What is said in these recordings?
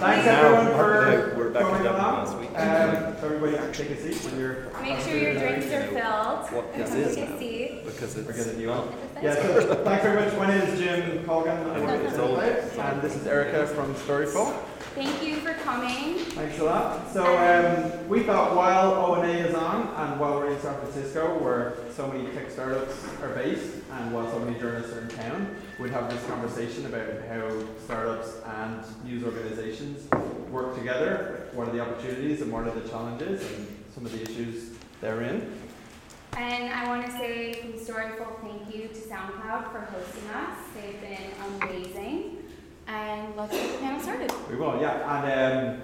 Thanks Now, everyone we're for back coming along. last week. Um, so everybody take a seat when you're. Make sure your drinks are filled. What this Come is now. Because it's We're getting you on. Yeah, so thanks very much. My name is Jim Colgan. I work It's at old. Life, and this is Erica from Storyful. Thank you for coming. Thanks a lot. So um, we thought while ONA is on and while we're in San Francisco where so many tech startups are based and while so many journalists are in town, we'd have this conversation about how startups and news organizations work together, what are the opportunities and what are the challenges and some of the issues therein. And I want to say from Storyful thank you to SoundCloud for hosting us. They've been amazing. And let's get the panel started. We will, yeah. And um,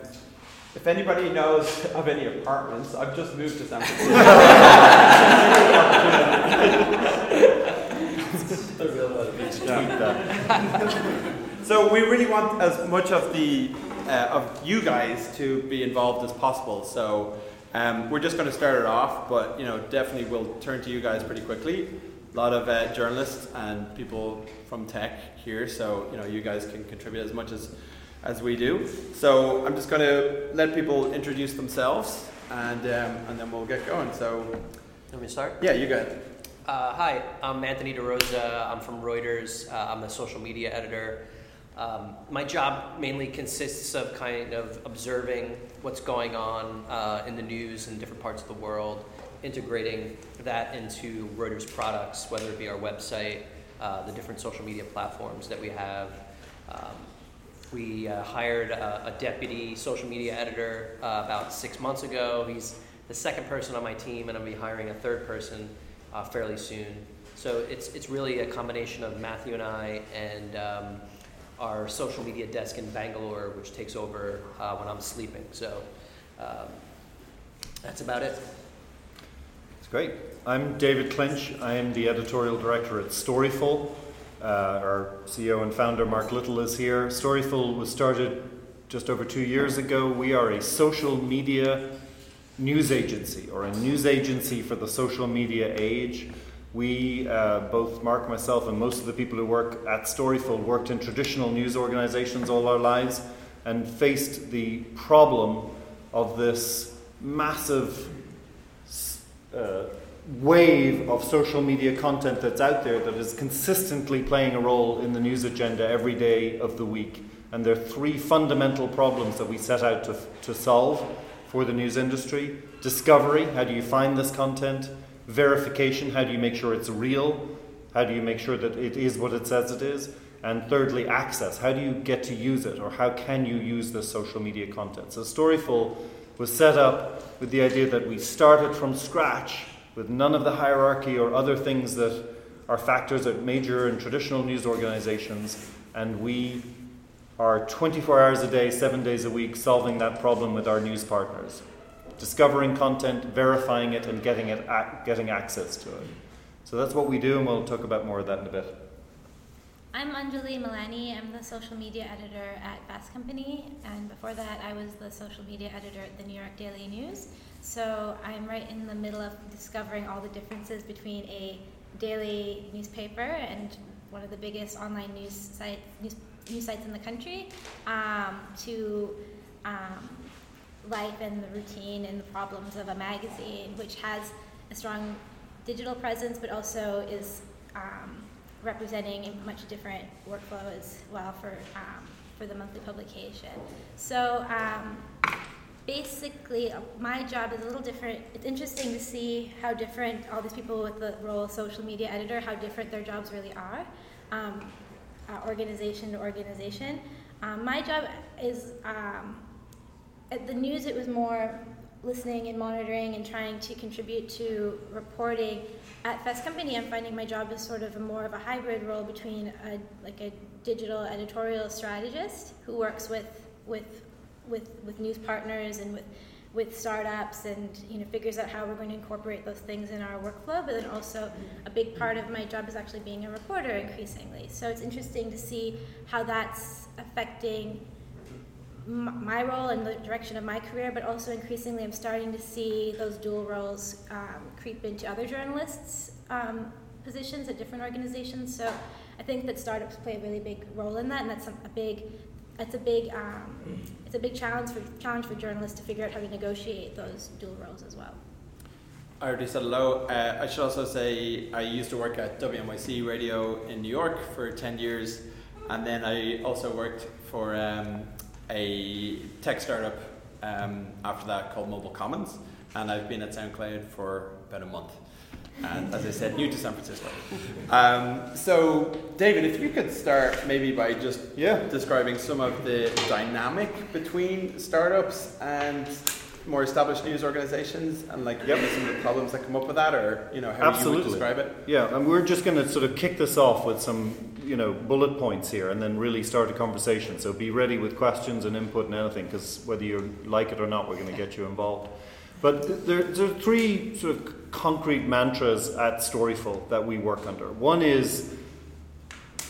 if anybody knows of any apartments, I've just moved to San Francisco. so we really want as much of the uh, of you guys to be involved as possible. So um, we're just going to start it off, but you know, definitely we'll turn to you guys pretty quickly. A lot of uh, journalists and people from tech here, so you know, you guys can contribute as much as as we do. So I'm just going to let people introduce themselves, and um, and then we'll get going. So Let me start. yeah, you go it. Uh, hi, I'm Anthony DeRosa. I'm from Reuters. Uh, I'm the social media editor. Um, my job mainly consists of kind of observing what's going on uh, in the news in different parts of the world, integrating that into Reuters products, whether it be our website, uh, the different social media platforms that we have. Um, we uh, hired a, a deputy social media editor uh, about six months ago. He's the second person on my team, and I'll be hiring a third person uh, fairly soon. So it's, it's really a combination of Matthew and I and um, our social media desk in Bangalore, which takes over uh, when I'm sleeping. So um, that's about it. It's great. I'm David Clinch. I am the editorial director at Storyful. Uh, our CEO and founder, Mark Little, is here. Storyful was started just over two years ago. We are a social media news agency, or a news agency for the social media age. We, uh, both Mark, myself, and most of the people who work at Storyful worked in traditional news organizations all our lives and faced the problem of this massive uh, wave of social media content that's out there that is consistently playing a role in the news agenda every day of the week. And there are three fundamental problems that we set out to, to solve for the news industry discovery how do you find this content? Verification how do you make sure it's real? How do you make sure that it is what it says it is? And thirdly, access. How do you get to use it, or how can you use this social media content? So, Storyful was set up with the idea that we started from scratch with none of the hierarchy or other things that are factors at major and traditional news organizations, and we are 24 hours a day, seven days a week, solving that problem with our news partners, discovering content, verifying it, and getting it, getting access to it. So that's what we do, and we'll talk about more of that in a bit. I'm Anjali Mullany. I'm the social media editor at Fast Company, and before that, I was the social media editor at the New York Daily News. So I'm right in the middle of discovering all the differences between a daily newspaper and one of the biggest online news sites, news, news sites in the country, um, to um, life and the routine and the problems of a magazine, which has a strong digital presence, but also is um, representing a much different workflow as well for um, for the monthly publication. So um, basically, uh, my job is a little different. It's interesting to see how different all these people with the role of social media editor, how different their jobs really are, um, uh, organization to organization. Um, my job is um, at the news. It was more listening and monitoring and trying to contribute to reporting. At Fast Company, I'm finding my job is sort of a more of a hybrid role between a, like a digital editorial strategist who works with with with with news partners and with with startups and you know figures out how we're going to incorporate those things in our workflow but then also a big part of my job is actually being a reporter increasingly. So it's interesting to see how that's affecting my role and the direction of my career, but also increasingly I'm starting to see those dual roles um, creep into other journalists' um, positions at different organizations. So I think that startups play a really big role in that, and that's a big it's a big um, it's a big challenge for challenge for journalists to figure out how to negotiate those dual roles as well. I already said hello. Uh, I should also say I used to work at WNYC Radio in New York for 10 years, and then I also worked for um, a tech startup um, after that called Mobile Commons, and I've been at SoundCloud for about a month. And as I said, new to San Francisco. Um, so, David, if you could start maybe by just Yeah. describing some of the dynamic between startups and more established news organizations and like Yep. some of the problems that come up with that or you know how you would describe it Yeah, and we're just going to sort of kick this off with some, you know, bullet points here, and then really start a conversation. So be ready with questions and input and anything, because whether you like it or not, we're going to get you involved. But there, there are three sort of concrete mantras at Storyful that we work under. One is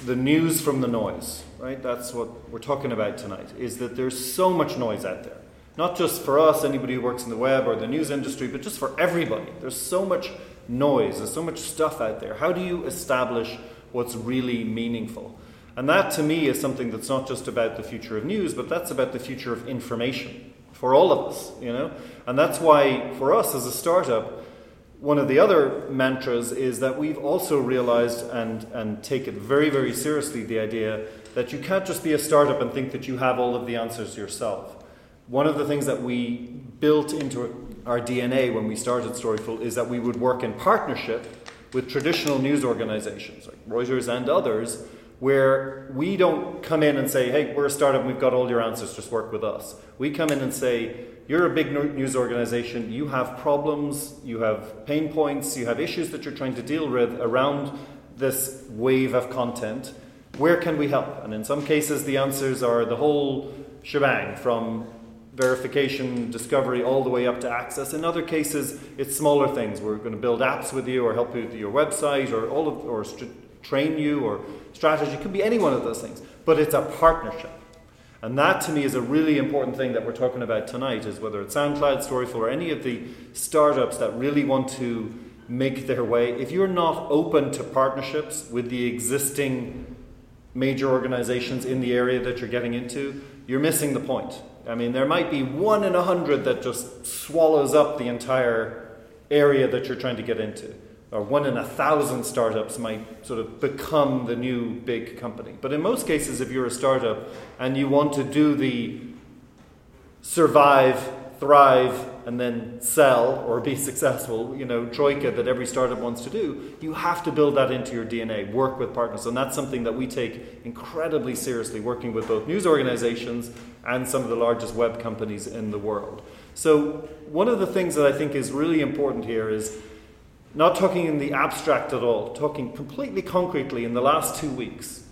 the news from the noise, right? That's what we're talking about tonight. Is that there's so much noise out there, not just for us, anybody who works in the web or the news industry, but just for everybody. There's so much noise. There's so much stuff out there. How do you establish what's really meaningful? And that, to me, is something that's not just about the future of news, but that's about the future of information for all of us. You know, and that's why for us as a startup one of the other mantras is that we've also realized and, and take it very, very seriously the idea that you can't just be a startup and think that you have all of the answers yourself. One of the things that we built into our DNA when we started Storyful is that we would work in partnership with traditional news organizations like Reuters and others, where we don't come in and say, hey, we're a startup, and we've got all your answers, just work with us. We come in and say, you're a big news organization, you have problems, you have pain points, you have issues that you're trying to deal with around this wave of content. Where can we help? And in some cases, the answers are the whole shebang from verification, discovery, all the way up to access. In other cases, it's smaller things. We're going to build apps with you, or help you with your website, or all of, or st- train you, or strategy. It could be any one of those things, but it's a partnership. And that to me is a really important thing that we're talking about tonight is whether it's SoundCloud, Storyful, or any of the startups that really want to make their way. If you're not open to partnerships with the existing major organizations in the area that you're getting into, you're missing the point. I mean, there might be one in a hundred that just swallows up the entire area that you're trying to get into. Or one in a thousand startups might sort of become the new big company. But in most cases, if you're a startup and you want to do the survive, thrive, and then sell or be successful, you know, troika that every startup wants to do, you have to build that into your DNA, work with partners. And that's something that we take incredibly seriously, working with both news organizations and some of the largest web companies in the world. So, one of the things that I think is really important here is not talking in the abstract at all, talking completely concretely in the last two weeks.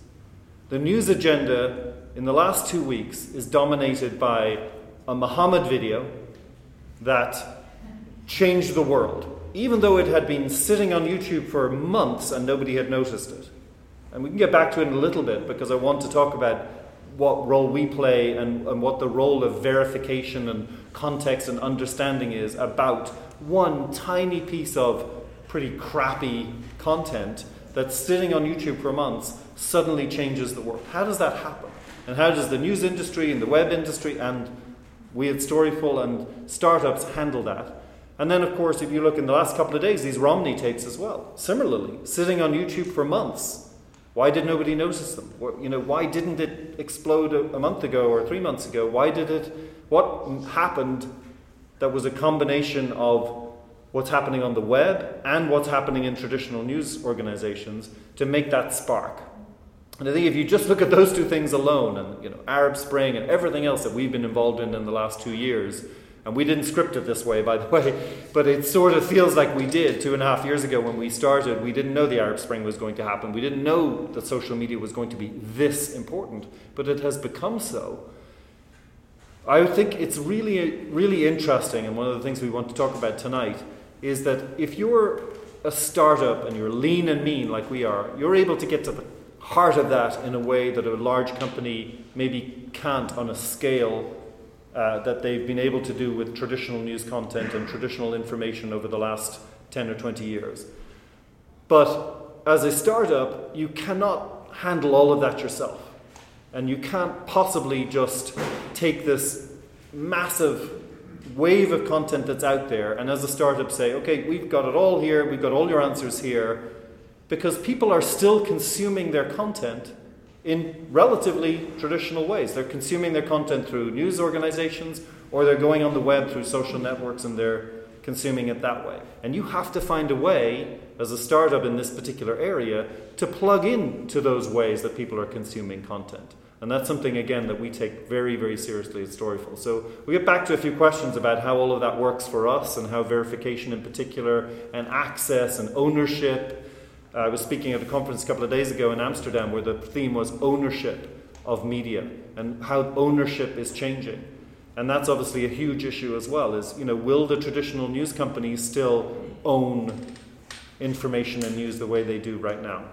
The news agenda in the last two weeks is dominated by a Muhammad video that changed the world, even though it had been sitting on YouTube for months and nobody had noticed it. And we can get back to it in a little bit because I want to talk about what role we play and, and what the role of verification and context and understanding is about one tiny piece of pretty crappy content that's sitting on YouTube for months suddenly changes the world. How does that happen? And how does the news industry and the web industry and we at Storyful and startups handle that? And then, of course, if you look in the last couple of days, these Romney tapes as well, similarly, sitting on YouTube for months. Why did nobody notice them? You know, why didn't it explode a, a month ago or three months ago? Why did it? What happened that was a combination of what's happening on the web and what's happening in traditional news organizations to make that spark? And I think if you just look at those two things alone, and you know, Arab Spring and everything else that we've been involved in in the last two years, and we didn't script it this way, by the way, but it sort of feels like we did two and a half years ago when we started. We didn't know the Arab Spring was going to happen. We didn't know that social media was going to be this important, but it has become so. I think it's really, really interesting, and one of the things we want to talk about tonight is that if you're a startup and you're lean and mean like we are, you're able to get to the heart of that in a way that a large company maybe can't on a scale uh, that they've been able to do with traditional news content and traditional information over the last 10 or 20 years. But as a startup, you cannot handle all of that yourself. And you can't possibly just take this massive wave of content that's out there and as a startup say, okay, we've got it all here, we've got all your answers here, because people are still consuming their content in relatively traditional ways. They're consuming their content through news organizations or they're going on the web through social networks and they're consuming it that way. And you have to find a way, as a startup in this particular area, to plug in to those ways that people are consuming content. And that's something, again, that we take very, very seriously at Storyful. So we get back to a few questions about how all of that works for us and how verification in particular, and access and ownership. Uh, I was speaking at a conference a couple of days ago in Amsterdam where the theme was ownership of media and how ownership is changing. And that's obviously a huge issue as well. Is you know, will the traditional news companies still own information and news the way they do right now?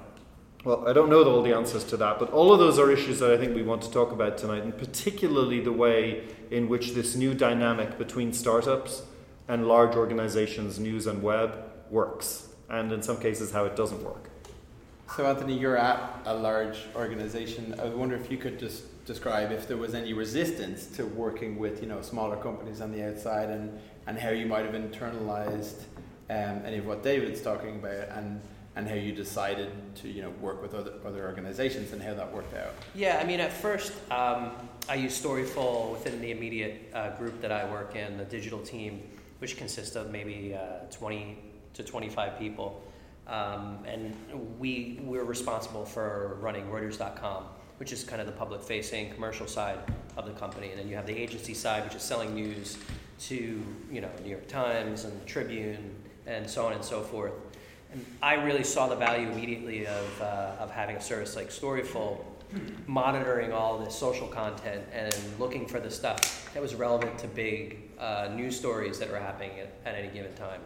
Well, I don't know all the answers to that, but all of those are issues that I think we want to talk about tonight, and particularly the way in which this new dynamic between startups and large organizations, news and web, works, and in some cases how it doesn't work. So, Anthony, you're at a large organization. I wonder if you could just describe if there was any resistance to working with you know smaller companies on the outside and, and how you might have internalized um, any of what David's talking about and and how you decided to you know work with other other organizations and how that worked out. Yeah, I mean at first um, I used Storyful within the immediate uh, group that I work in, the digital team, which consists of maybe uh, 20 to 25 people. Um, and we we're responsible for running Reuters.com which is kind of the public facing commercial side of the company. And then you have the agency side, which is selling news to, you know, New York Times and Tribune and so on and so forth. And I really saw the value immediately of, uh, of having a service like Storyful monitoring all this social content and looking for the stuff that was relevant to big uh, news stories that were happening at, at, any given time.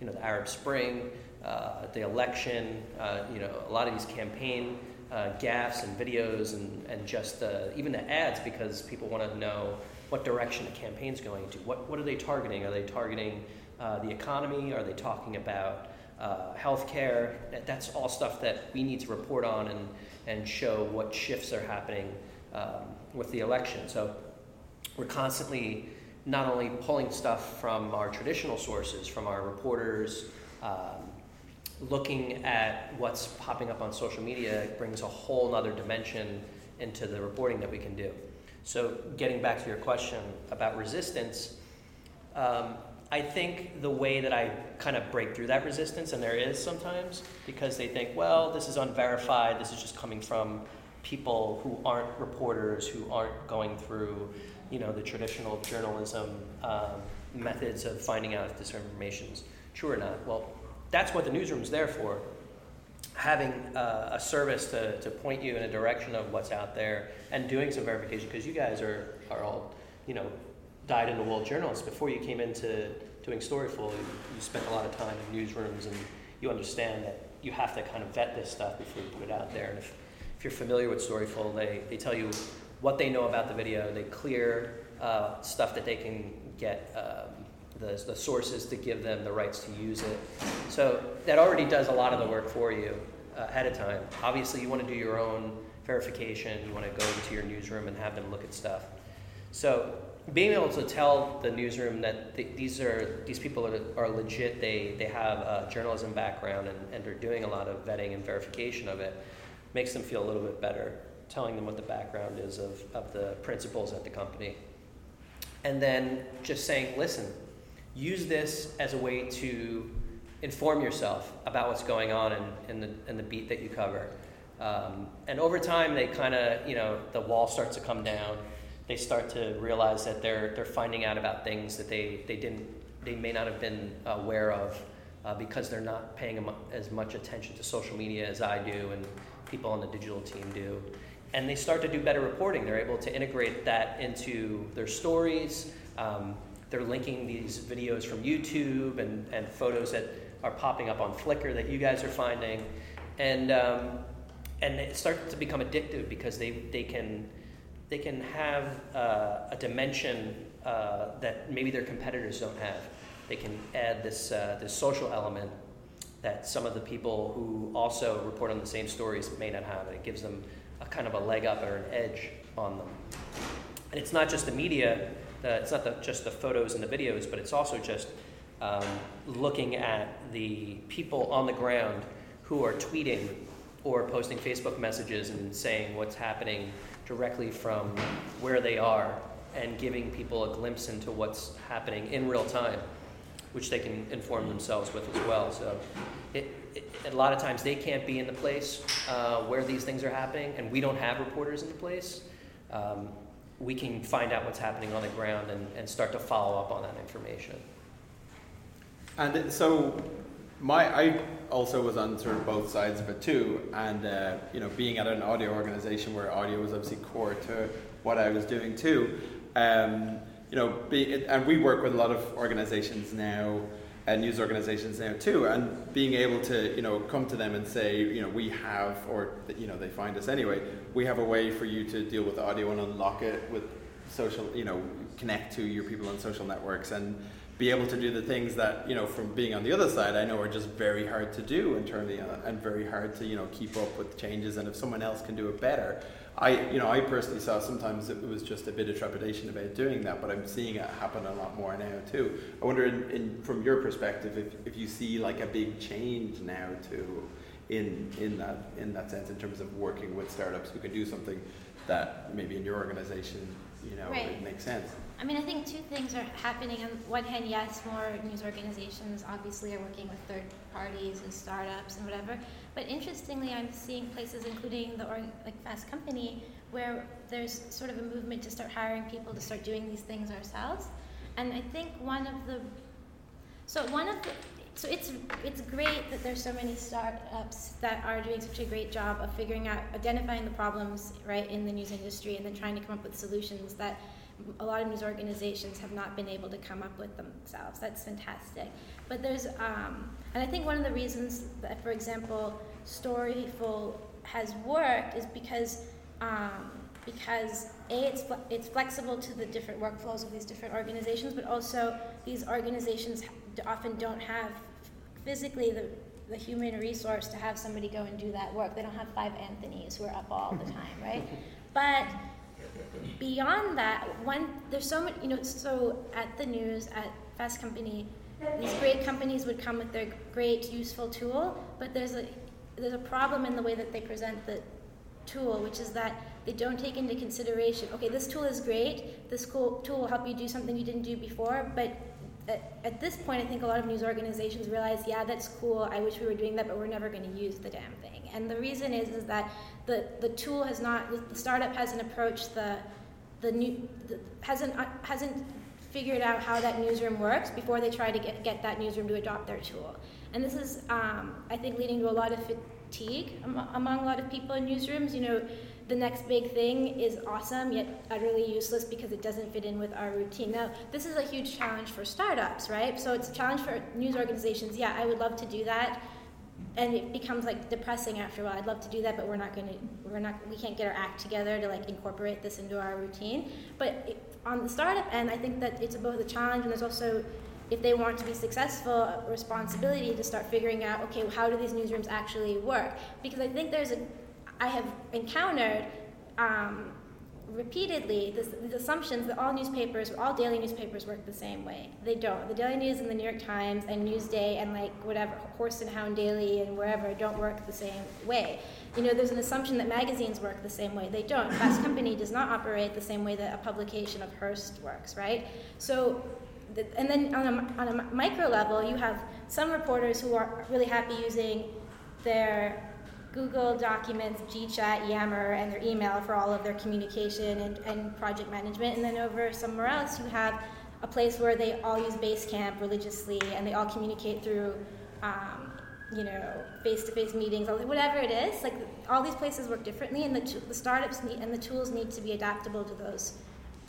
You know, the Arab Spring, uh, the election, uh, you know, a lot of these campaign uh, gaffs and videos and, and just even the ads because people want to know what direction the campaign's going to. What, what are they targeting? Are they targeting uh, the economy? Are they talking about uh, healthcare? That's all stuff that we need to report on and, and show what shifts are happening um, with the election. So we're constantly not only pulling stuff from our traditional sources, from our reporters, um, looking at what's popping up on social media brings a whole other dimension into the reporting that we can do. So, getting back to your question about resistance, um, I think the way that I kind of break through that resistance, and there is sometimes, because they think, well, this is unverified, this is just coming from people who aren't reporters, who aren't going through, you know, the traditional journalism um, methods of finding out if this information's true or not. Well, that's what the newsroom's there for. Having uh, a service to, to point you in a direction of what's out there and doing some verification because you guys are, are all, you know, dyed in the wool journalists. Before you came into doing Storyful, you, you spent a lot of time in newsrooms and you understand that you have to kind of vet this stuff before you put it out there. And if, if you're familiar with Storyful, they, they tell you what they know about the video, they clear uh, stuff that they can get. Um, the, the sources to give them the rights to use it. So that already does a lot of the work for you uh, ahead of time. Obviously, you want to do your own verification. You want to go into your newsroom and have them look at stuff. So being able to tell the newsroom that th- these are these people are, are legit. They they have a journalism background and, and are doing a lot of vetting and verification of it makes them feel a little bit better. Telling them what the background is of, of the principals at the company. And then just saying, listen, use this as a way to inform yourself about what's going on in, in, the, in the beat that you cover. Um, and over time, they kind of, you know, the wall starts to come down. They start to realize that they're, they're finding out about things that they, they, didn't, they may not have been aware of uh, because they're not paying as much attention to social media as I do and people on the digital team do. And they start to do better reporting. They're able to integrate that into their stories. Um, they're linking these videos from YouTube and, and photos that are popping up on Flickr that you guys are finding. And, um, and it starts to become addictive because they, they, can, they can have uh, a dimension uh, that maybe their competitors don't have. They can add this, uh, this social element that some of the people who also report on the same stories may not have. And it gives them a kind of a leg up or an edge on them. And it's not just the media, uh, it's not the, just the photos and the videos, but it's also just um, looking at the people on the ground who are tweeting or posting Facebook messages and saying what's happening directly from where they are and giving people a glimpse into what's happening in real time, which they can inform themselves with as well. So, it, it, a lot of times they can't be in the place uh, where these things are happening, and we don't have reporters in the place. Um, we can find out what's happening on the ground and, and start to follow up on that information. And so, my I also was on sort of both sides of it too, and uh, you know, being at an audio organization where audio was obviously core to what I was doing too. Um, you know, be, and we work with a lot of organizations now, and news organizations now too, and being able to you know come to them and say, you know, we have, or you know, they find us anyway. We have a way for you to deal with audio and unlock it with social, you know, connect to your people on social networks and be able to do the things that you know from being on the other side I know are just very hard to do internally uh, and very hard to you know keep up with changes. And if someone else can do it better I you know I personally saw sometimes it was just a bit of trepidation about doing that but I'm seeing it happen a lot more now too. I wonder in, in from your perspective if, if you see like a big change now too in in that in that sense in terms of working with startups who can do something that maybe in your organization you know Right. it makes sense I mean, I think two things are happening. On one hand, yes, more news organizations obviously are working with third parties and startups and whatever. But interestingly, I'm seeing places, including the org- like Fast Company, where there's sort of a movement to start hiring people to start doing these things ourselves. And I think one of the so one of the so it's it's great that there's so many startups that are doing such a great job of figuring out identifying the problems right in the news industry and then trying to come up with solutions that a lot of news organizations have not been able to come up with themselves. That's fantastic. But there's, um, and I think one of the reasons that, for example, Storyful has worked is because, um, because a it's it's flexible to the different workflows of these different organizations, but also these organizations often don't have physically the the human resource to have somebody go and do that work. They don't have five Anthony's who are up all the time, right? But beyond that, one there's so many, you know, so at the news at Fast Company, these great companies would come with their great useful tool, but there's a there's a problem in the way that they present the tool, which is that they don't take into consideration. Okay, this tool is great. This tool will help you do something you didn't do before, but at, at this point, I think a lot of news organizations realize, yeah, that's cool. I wish we were doing that, but we're never going to use the damn thing. And the reason is, is that the, the tool has not, the startup hasn't approached the, the new, the, hasn't, uh, hasn't figured out how that newsroom works before they try to get, get that newsroom to adopt their tool. And this is, um, I think, leading to a lot of fatigue am- among a lot of people in newsrooms. You know, the next big thing is awesome yet utterly useless because it doesn't fit in with our routine. Now, this is a huge challenge for startups, right? So it's a challenge for news organizations. Yeah, I would love to do that. And it becomes like depressing after a while. I'd love to do that, but we're not going to. We're not. We can't get our act together to like incorporate this into our routine. But it, on the startup end, I think that it's both a challenge and there's also if they want to be successful, a responsibility to start figuring out, okay, how do these newsrooms actually work? Because I think there's a, I have encountered um, repeatedly this, these assumptions that all newspapers, all daily newspapers work the same way. They don't. The Daily News and the New York Times and Newsday and like whatever, Horse and Hound Daily and wherever don't work the same way. You know, there's an assumption that magazines work the same way. They don't. Fast Company does not operate the same way that a publication of Hearst works, right? So the- and then on a, on a micro level, you have some reporters who are really happy using their Google Documents, GChat, Yammer, and their email for all of their communication and, and project management. And then over somewhere else, you have a place where they all use Basecamp religiously and they all communicate through, um, you know, face-to-face meetings, whatever it is. Like all these places work differently, and the, t- the startups need, and the tools need to be adaptable to those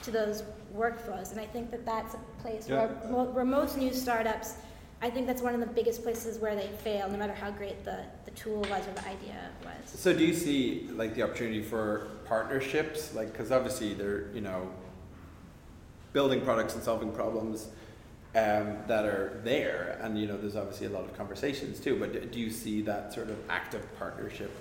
to those workflows. And I think that that's a place Yeah. where, where most new startups, I think that's one of the biggest places where they fail, no matter how great the, the tool was or the idea was. So do you see like the opportunity for partnerships? Like, because obviously they're you know building products and solving problems um, that are there, and you know there's obviously a lot of conversations too. But do- do you see that sort of active partnership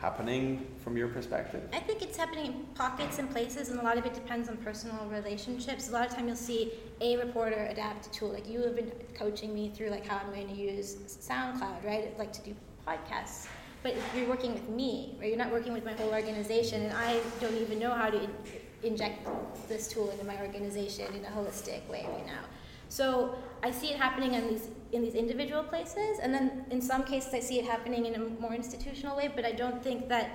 happening from your perspective? I think it's happening in pockets and places, and a lot of it depends on personal relationships. A lot of time you'll see a reporter adapt a tool. Like you have been coaching me through like how I'm going to use SoundCloud, right? Like to do podcasts. But if you're working with me, right? You're not working with my whole organization, and I don't even know how to in- inject this tool into my organization in a holistic way right now. So I see it happening in these in these individual places, and then in some cases I see it happening in a more institutional way. But I don't think that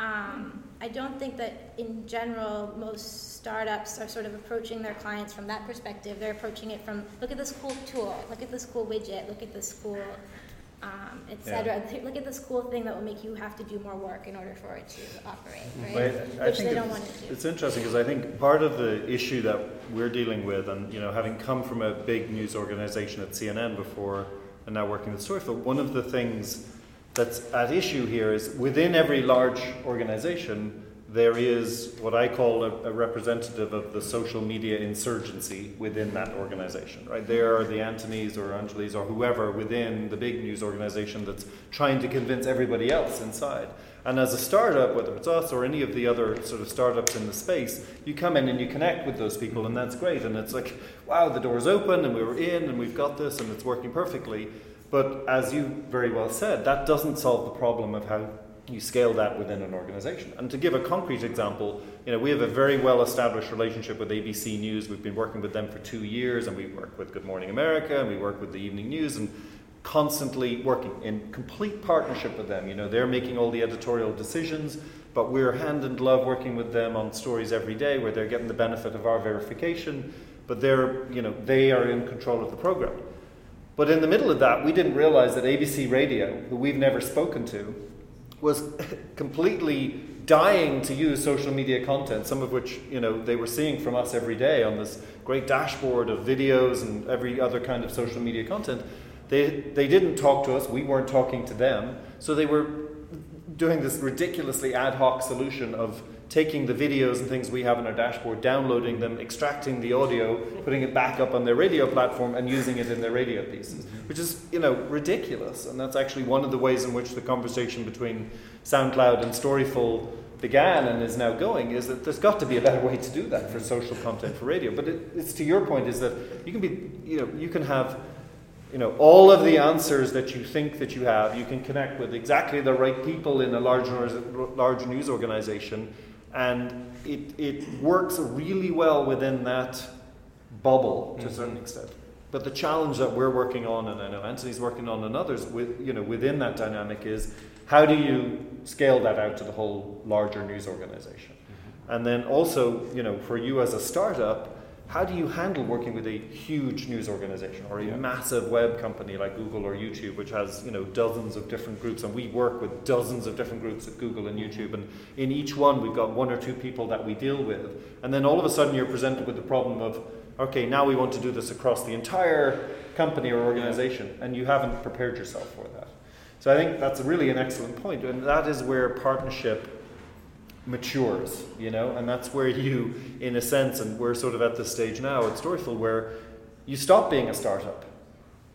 um, I don't think that in general most startups are sort of approaching their clients from that perspective. They're approaching it from look at this cool tool, look at this cool widget, look at this cool um, etc. Look at this cool thing that will make you have to do more work in order for it to operate, right? I Which think they don't it's, want to do. it's interesting because I think part of the issue that we're dealing with, and you know, having come from a big news organization at CNN before, and now working at Storyful, one of the things that's at issue here is within every large organization, there is what I call a, a, representative of the social media insurgency within that organization, right? There are the Anthonys or Anjalis or whoever within the big news organization that's trying to convince everybody else inside. And as a startup, whether it's us or any of the other sort of startups in the space, you come in and you connect with those people, and that's great. And it's like, wow, the door's open, and we were in, and we've got this, and it's working perfectly. But as you very well said, that doesn't solve the problem of how you scale that within an organization. And to give a concrete example, you know, we have a very well established relationship with ABC News. We've been working with them for two years, and we work with Good Morning America, and we work with the Evening News, and constantly working in complete partnership with them. You know, they're making all the editorial decisions, but we're hand in glove working with them on stories every day where they're getting the benefit of our verification, but they're, you know, they are in control of the program. But in the middle of that, we didn't realize that ABC Radio, who we've never spoken to, was completely dying to use social media content, some of which you know they were seeing from us every day on this great dashboard of videos and every other kind of social media content. They they didn't talk to us, we weren't talking to them, so they were doing this ridiculously ad hoc solution of taking the videos and things we have in our dashboard, downloading them, extracting the audio, putting it back up on their radio platform, and using it in their radio pieces, which is you know ridiculous. And that's actually one of the ways in which the conversation between SoundCloud and Storyful began and is now going is that there's got to be a better way to do that for social content for radio. But it, it's to your point is that you can be you know you can have you know all of the answers that you think that you have you can connect with exactly the right people in a large large news organization and it, it works really well within that bubble to mm-hmm. a certain extent. But the challenge that we're working on, and I know Anthony's working on, and others, with, you know, within that dynamic is how do you scale that out to the whole larger news organization? Mm-hmm. And then also, you know, for you as a startup, how do you handle working with a huge news organization or a yeah. massive web company like Google or YouTube, which has you know dozens of different groups, and we work with dozens of different groups at Google and YouTube, and in each one we've got one or two people that we deal with, and then all of a sudden you're presented with the problem of, okay, now we want to do this across the entire company or organization, yeah. and you haven't prepared yourself for that. So I think that's really an excellent point, and that is where partnership matures, you know, and that's where you, in a sense, and we're sort of at this stage now at Storyful where you stop being a startup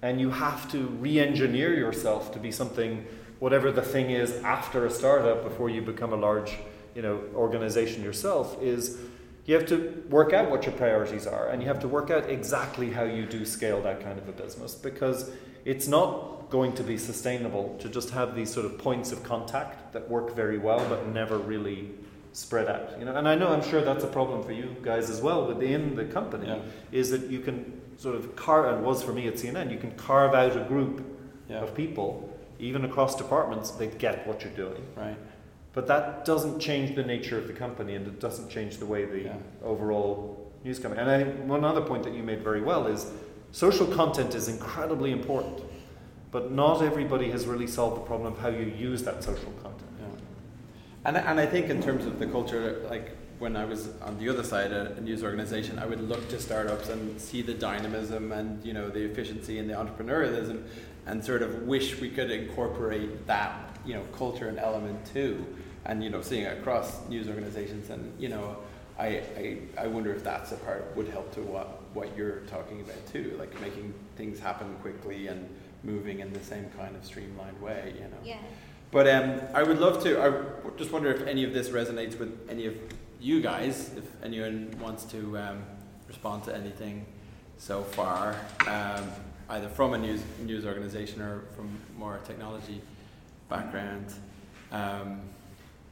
and you have to re engineer yourself to be something, whatever the thing is after a startup before you become a large, you know, organization yourself, is you have to work out what your priorities are and you have to work out exactly how you do scale that kind of a business because it's not going to be sustainable to just have these sort of points of contact that work very well but never really spread out you know and i know i'm sure that's a problem for you guys as well within the company yeah. is that you can sort of carve and was for me at cnn you can carve out a group yeah. of people even across departments they get what you're doing right but that doesn't change the nature of the company and it doesn't change the way the yeah. overall news company and i think one other point that you made very well is social content is incredibly important but not everybody has really solved the problem of how you use that social content Yeah. and, and I think in terms of the culture, like when I was on the other side of a news organization, I would look to startups and see the dynamism and you know the efficiency and the entrepreneurialism, and sort of wish we could incorporate that you know culture and element too, and you know seeing it across news organizations, and you know I, I I wonder if that's a part would help to what what you're talking about too, like making things happen quickly and moving in the same kind of streamlined way, you know. Yeah. But um, I would love to. I just wonder if any of this resonates with any of you guys. If anyone wants to um, respond to anything so far, um, either from a news news organization or from more technology background. Um,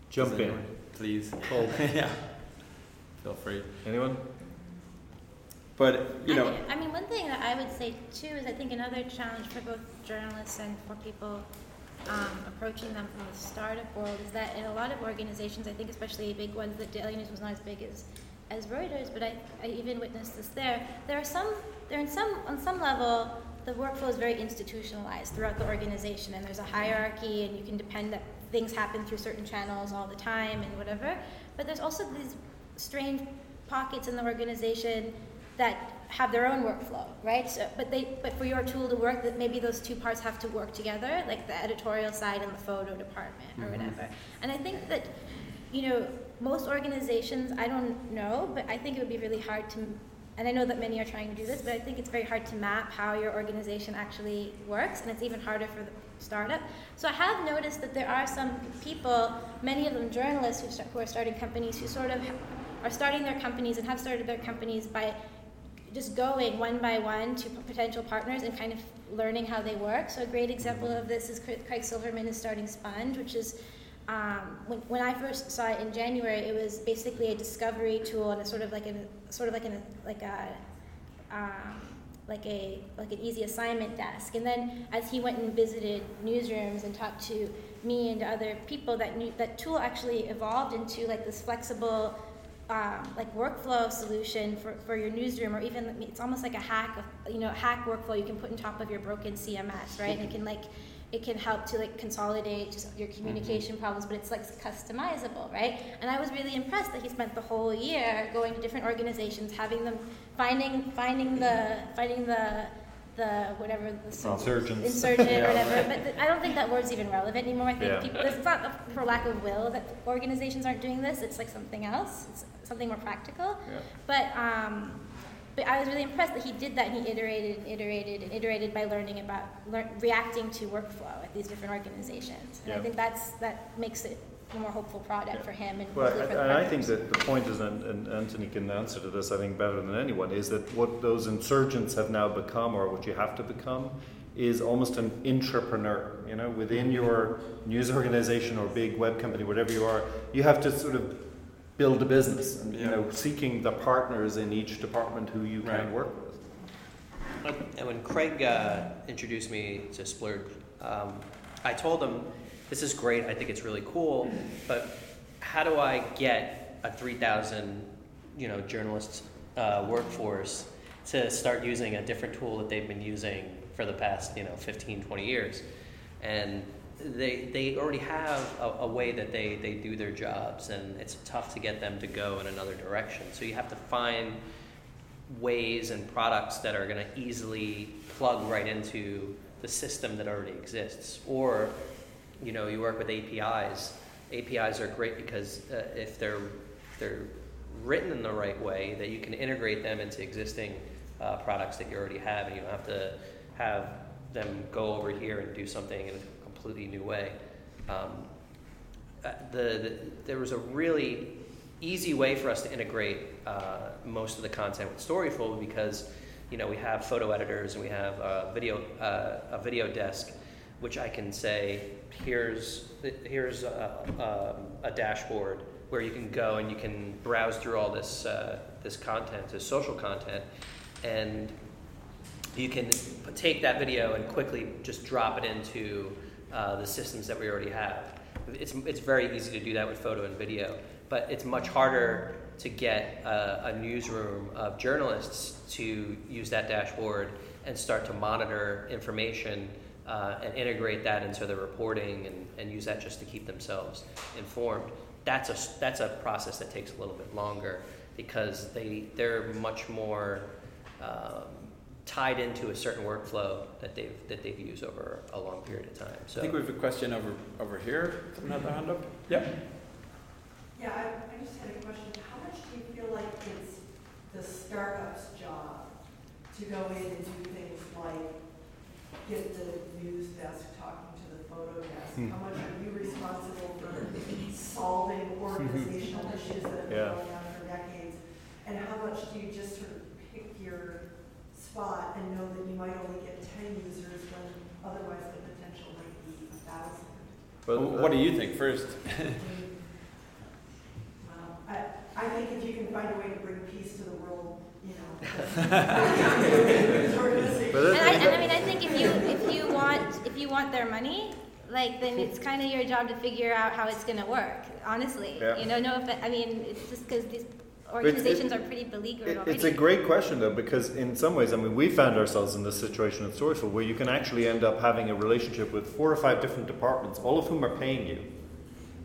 Jump in. anyone- please. Paul. yeah, feel free. Anyone? But you know, I mean, I mean, one thing that I would say too is I think another challenge for both journalists and for people um, approaching them from the startup world is that in a lot of organizations, I think especially big ones, that Daily News was not as big as as Reuters, but I, I even witnessed this there. There are some, there in some, on some level, the workflow is very institutionalized throughout the organization, and there's a hierarchy, and you can depend that things happen through certain channels all the time and whatever. But there's also these strange pockets in the organization that have their own workflow, right? So, but they, but for your tool to work, that maybe those two parts have to work together, like the editorial side and the photo department or Mhm. whatever. And I think that, you know, most organizations, I don't know, but I think it would be really hard to, and I know that many are trying to do this, but I think it's very hard to map how your organization actually works, and it's even harder for the startup. So I have noticed that there are some people, many of them journalists who, start, who are starting companies, who sort of are starting their companies and have started their companies by just going one by one to potential partners and kind of learning how they work. So a great example of this is Craig Silverman is starting Spundge, which is um, when, when I first saw it in January, it was basically a discovery tool and a sort of like a sort of like an like a um, like a like an easy assignment desk. And then as he went and visited newsrooms and talked to me and other people, that that tool actually evolved into like this flexible um, like workflow solution for, for your newsroom, or even it's almost like a hack of you know hack workflow you can put on top of your broken CMS, right? And it can like it can help to like consolidate just your communication problems, but it's like customizable, right? And I was really impressed that he spent the whole year going to different organizations, having them finding finding the finding the the whatever the Insurgents. insurgent Yeah. or whatever. But th- I don't think that word's even relevant anymore. I think Yeah. people, it's not for lack of will that organizations aren't doing this. It's like something else. It's something more practical. Yeah. But um, but I was really impressed that he did that. And he iterated and iterated and iterated by learning about lear- reacting to workflow at these different organizations. And I think that's that makes it a more hopeful product Yeah. for him and Well, the and I think that the point is, and, and Anthony can answer to this, I think, better than anyone, is that what those insurgents have now become, or what you have to become, is almost an entrepreneur. You know, within your news organization or big web company, whatever you are, you have to sort of build a business, and you know, seeking the partners in each department who you Right. can work with. And when Craig uh, introduced me to Spundge, um, I told him, "This is great. I think it's really cool, but how do I get a 3,000, you know, journalist uh, workforce to start using a different tool that they've been using for the past, you know, 15, 20 years?" And they they already have a, a way that they, they do their jobs, and it's tough to get them to go in another direction. So you have to find ways and products that are going to easily plug right into the system that already exists or you know you work with apis apis are great because uh, if they're they're written in the right way that you can integrate them into existing uh, products that you already have and you don't have to have them go over here and do something in a completely new way. Um, uh, the, the there was a really easy way for us to integrate uh, most of the content with Storyful because you know we have photo editors and we have a video uh, a video desk, which I can say here's here's a, um, a dashboard where you can go and you can browse through all this uh, this content, this social content, and you can take that video and quickly just drop it into uh, the systems that we already have. It's, it's very easy to do that with photo and video, but it's much harder to get a, a newsroom of journalists to use that dashboard and start to monitor information uh, and integrate that into their reporting and, and use that just to keep themselves informed. That's a, that's a process that takes a little bit longer because they, they're much more um, tied into a certain workflow that they've that they've used over a long period of time. So I think we have a question over over here. Someone had their hand up. Yeah. Yeah, I, I just had a question. How much do you feel like it's the startup's job to go in and do things like get the news desk talking to to the photo desk? Hmm. How much are you responsible for solving organizational issues that have been Yeah. going on for decades? And how much do you just sort of pick your spot and know that you might only get ten users when otherwise the potential might be a thousand? Well, uh, what do you think first? Well, I, I think if you can find a way to bring peace to the world, you know. And I, and I mean, I think if you if you want if you want their money, like then it's kind of your job to figure out how it's going to work. Honestly, Yeah. you know, no, offense. I mean, it's just because these it- organizations are pretty beleaguered It- already. It's a great question, though, because in some ways, I mean, we found ourselves in this situation at Storyful where you can actually end up having a relationship with four or five different departments, all of whom are paying you.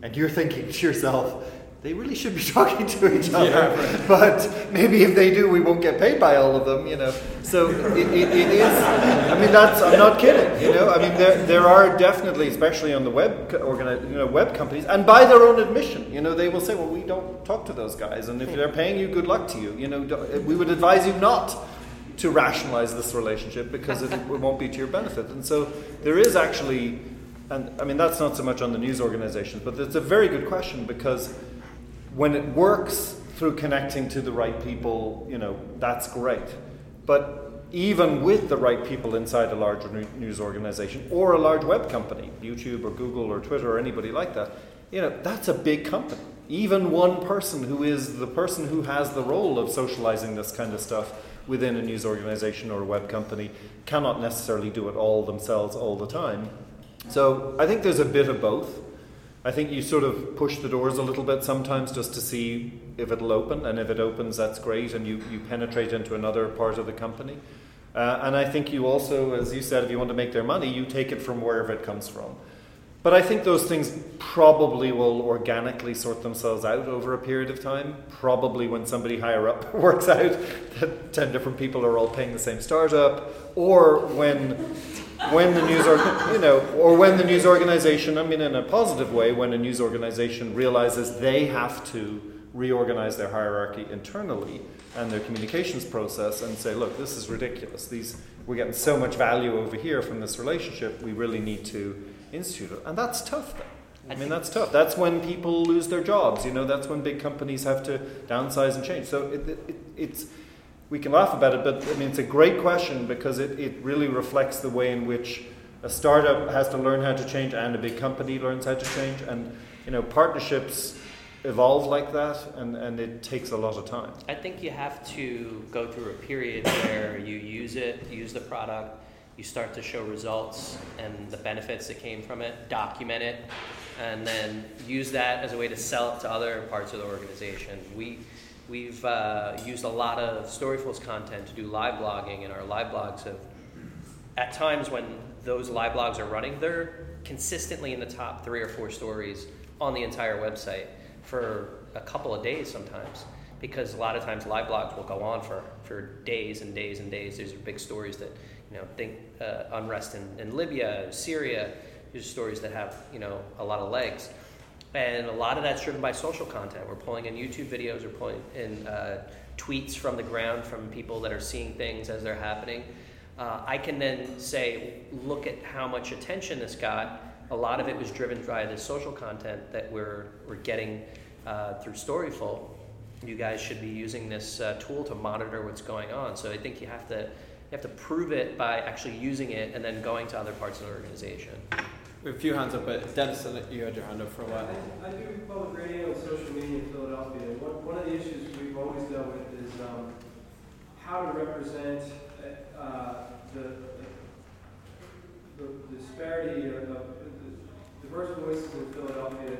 And you're thinking to yourself, they really should be talking to each other. Yeah, But maybe if they do, we won't get paid by all of them, you know. So it, it, it is, I mean, that's, I'm not kidding, you know. I mean, there, there are definitely, especially on the web, organi- you know, web companies, and by their own admission, you know, they will say, well, we don't talk to those guys. And if they're paying you, good luck to you. You know, we would advise you not to rationalize this relationship because it, it won't be to your benefit. And so there is actually, and I mean, that's not so much on the news organizations, but it's a very good question because when it works through connecting to the right people, you know, that's great. But even with the right people inside a larger nu- news organization or a large web company, YouTube or Google or Twitter or anybody like that, you know, that's a big company. Even one person who is the person who has the role of socializing this kind of stuff within a news organization or a web company cannot necessarily do it all themselves all the time. So I think there's a bit of both. I think you sort of push the doors a little bit sometimes just to see if it'll open, and if it opens, that's great, and you, you penetrate into another part of the company. Uh, and I think you also, as you said, if you want to make their money, you take it from wherever it comes from. But I think those things probably will organically sort themselves out over a period of time. Probably when somebody higher up works out that 10 different people are all paying the same startup, or when when the news or you know or when the news organization i mean in a positive way when a news organization realizes they have to reorganize their hierarchy internally and their communications process and say look this is ridiculous these we're getting so much value over here from this relationship we really need to institute it and that's tough though I I mean that's tough. That's when people lose their jobs. You know, that's when big companies have to downsize and change. So it, it, it, it's we can laugh about it, but I mean it's a great question because it, it really reflects the way in which a startup has to learn how to change and a big company learns how to change. And you know, partnerships evolve like that, and, and it takes a lot of time. I think you have to go through a period where you use it, use the product, you start to show results and the benefits that came from it, document it, and then use that as a way to sell it to other parts of the organization. We, we've uh, used a lot of Storyful's content to do live blogging, and our live blogs have, at times when those live blogs are running, they're consistently in the top three or four stories on the entire website for a couple of days sometimes because a lot of times live blogs will go on for, for days and days and days. These are big stories that, you know, think uh, unrest in, in Libya, Syria. These are stories that have, you know, a lot of legs. And a lot of that's driven by social content. We're pulling in YouTube videos, we're pulling in uh, tweets from the ground from people that are seeing things as they're happening. Uh, I can then say, look at how much attention this got. A lot of it was driven by the social content that we're, we're getting uh, through Storyful. You guys should be using this uh, tool to monitor what's going on. So I think you have to you have to prove it by actually using it and then going to other parts of the organization. A few hands up, but Dennis, you had your hand up for a while. I, I do public radio and social media in Philadelphia. One, one of the issues we've always dealt with is um, how to represent uh, the, the, disparity of, the diverse voices in Philadelphia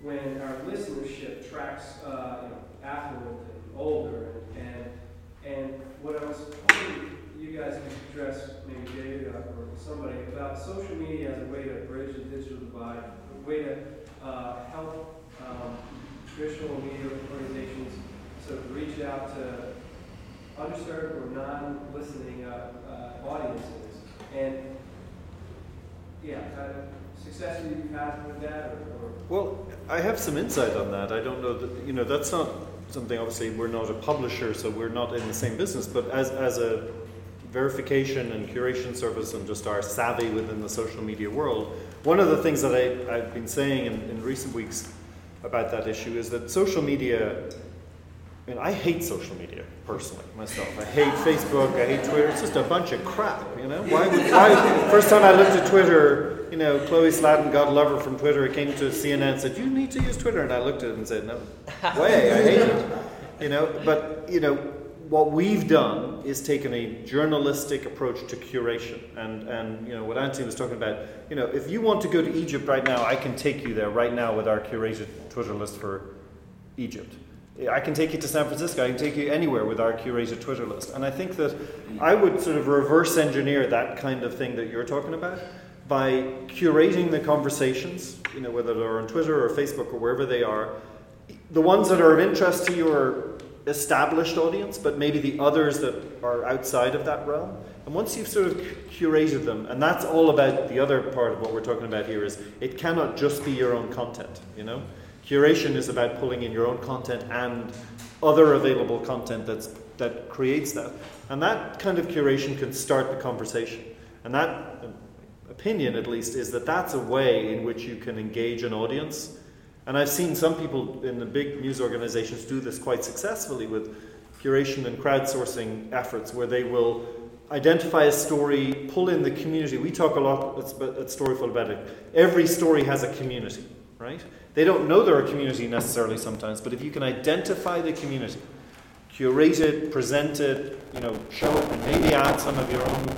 when our listenership tracks uh, affluent and older. And, and what I was hoping you guys could address, maybe David or somebody, about social media as a way to bridge the digital divide, a way to uh, help um, traditional media organizations sort of reach out to underserved or non-listening uh, uh, audiences. And yeah, kind of success you've had with that, or, or Well, I have some insight on that. I don't know that you know that's not something. Obviously, we're not a publisher, so we're not in the same business. But as as a verification and curation service and just our savvy within the social media world, one of the things that I, I've been saying in, in recent weeks about that issue is that social media I mean, I hate social media personally myself. I hate Facebook. I hate Twitter. It's just a bunch of crap, you know. Why? Why? First time I looked at Twitter, you know, Chloe Sladden, God love her from Twitter, came to CNN and said, "You need to use Twitter," and I looked at it and said, "No way, I hate it." You know, but you know, what we've done is taken a journalistic approach to curation, and and you know what Anthony was talking about. You know, if you want to go to Egypt right now, I can take you there right now with our curated Twitter list for Egypt. I can take you to San Francisco. I can take you anywhere with our curated Twitter list. And I think that I would sort of reverse engineer that kind of thing that you're talking about by curating the conversations, you know, whether they're on Twitter or Facebook or wherever they are. The ones that are of interest to you are established audience, but maybe the others that are outside of that realm. And once you've sort of curated them, and that's all about the other part of what we're talking about here is it cannot just be your own content, you know? Curation is about pulling in your own content and other available content that's, that creates that. And that kind of curation can start the conversation. And that um, opinion, at least, is that that's a way in which you can engage an audience. And I've seen some people in the big news organizations do this quite successfully with curation and crowdsourcing efforts where they will identify a story, pull in the community. We talk a lot at Storyful about it. Every story has a community, right? They don't know they're a community necessarily sometimes, but if you can identify the community, curate it, present it, you know, show it, and maybe add some of your own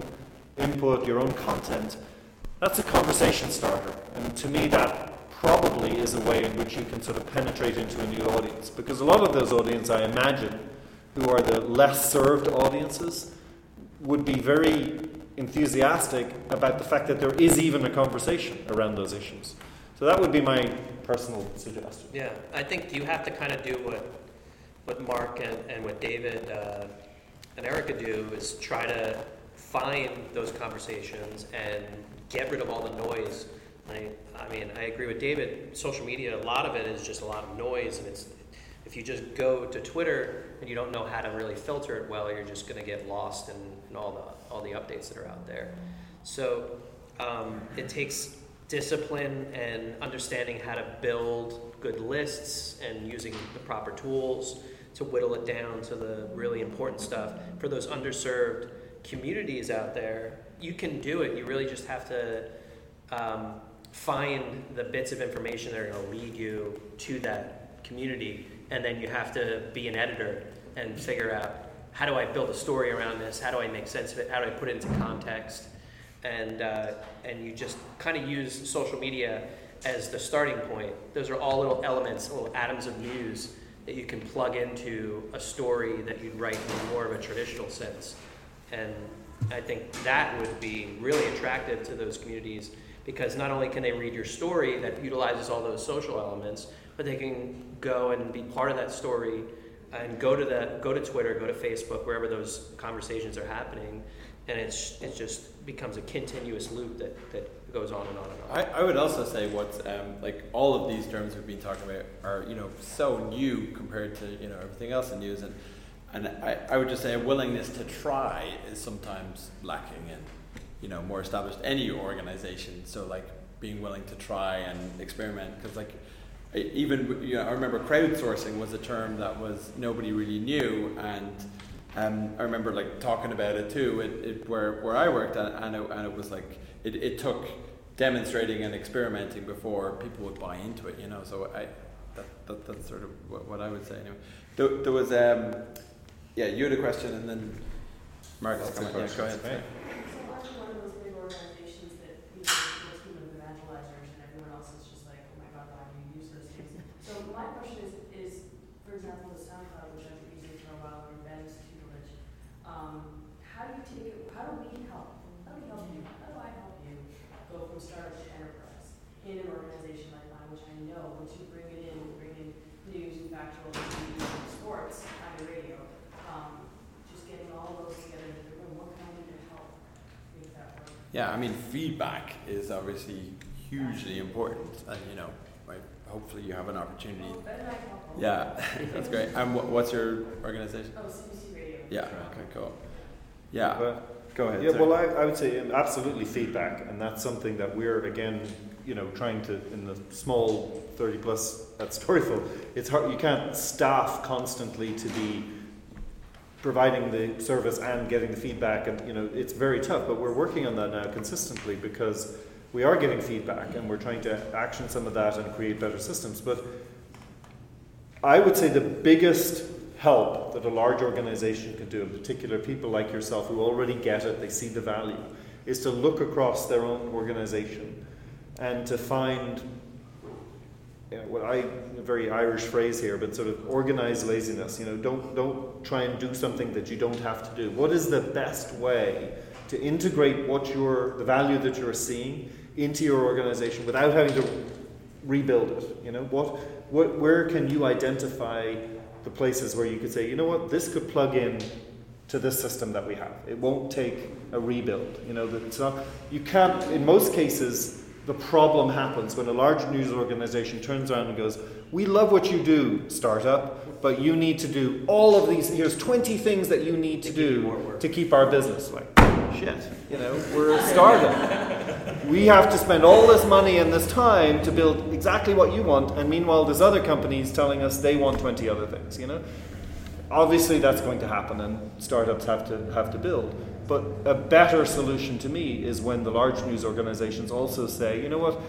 input, your own content, that's a conversation starter. And to me, that probably is a way in which you can sort of penetrate into a new audience. Because a lot of those audiences, I imagine, who are the less served audiences, would be very enthusiastic about the fact that there is even a conversation around those issues. So that would be my personal suggestion. Yeah, I think you have to kind of do what what Mark and, and what David uh, and Erica do is try to find those conversations and get rid of all the noise. I, I mean, I agree with David. Social media, a lot of it is just a lot of noise, and it's if you just go to Twitter and you don't know how to really filter it well, you're just going to get lost in, in, all the all the updates that are out there. So um, it takes discipline and understanding how to build good lists and using the proper tools to whittle it down to the really important stuff for those underserved communities out there you can do it you really just have to um, find the bits of information that are going to lead you to that community and then you have to be an editor and figure out how do i build a story around this how do i make sense of it how do i put it into context and uh, and you just kind of use social media as the starting point. Those are all little elements, little atoms of news that you can plug into a story that you'd write in more of a traditional sense. And I think that would be really attractive to those communities because not only can they read your story that utilizes all those social elements, but they can go and be part of that story and go to the go to Twitter, go to Facebook, wherever those conversations are happening, and it's it just becomes a continuous loop that, that goes on and on and on. I, I would also say what's um, like all of these terms we've been talking about are you know so new compared to you know everything else in news and and I, I would just say a willingness to try is sometimes lacking in you know more established any organization. So like being willing to try and experiment. Because like even you know, I remember crowdsourcing was a term that was nobody really knew. And um, I remember like talking about it too, it, it, where, where I worked, and, and, it, and it was like, it, it took demonstrating and experimenting before people would buy into it, you know. So I, that, that that's sort of what, what I would say anyway. There, there was, um, yeah, you had a question, and then Marcus, come on, yeah, go ahead. Yeah, I mean, feedback is obviously hugely important, and you know, right, hopefully you have an opportunity. Yeah, that's great. And what, what's your organization? Oh, CBC Radio. Yeah. Okay. Cool. Yeah. go ahead. Yeah, sorry. well, I, I would say um, absolutely feedback, and that's something that we're again, you know, trying to in the small thirty plus at Storyful. It's hard. You can't staff constantly to be providing the service and getting the feedback, and you know, it's very tough. But we're working on that now consistently because we are getting feedback, and we're trying to action some of that and create better systems. But I would say the biggest help that a large organization can do, in particular people like yourself who already get it, they see the value, is to look across their own organization and to find you know, what I a very Irish phrase here, but sort of organized laziness. You know, don't don't try and do something that you don't have to do. What is the best way to integrate what you're the value that you're seeing into your organization without having to rebuild it? You know, what what where can you identify the places where you could say, you know what, this could plug in to this system that we have. It won't take a rebuild. You know, it's not. You can't. In most cases, the problem happens when a large news organization turns around and goes, "We love what you do, startup, but you need to do all of these. Here's 20 things that you need to do to keep our business." Like, shit. You know, we're a startup. we have to spend all this money and this time to build exactly what you want, and meanwhile, there's other companies telling us they want 20 other things. You know, obviously that's going to happen, and startups have to have to build. But a better solution to me is when the large news organizations also say, you know what,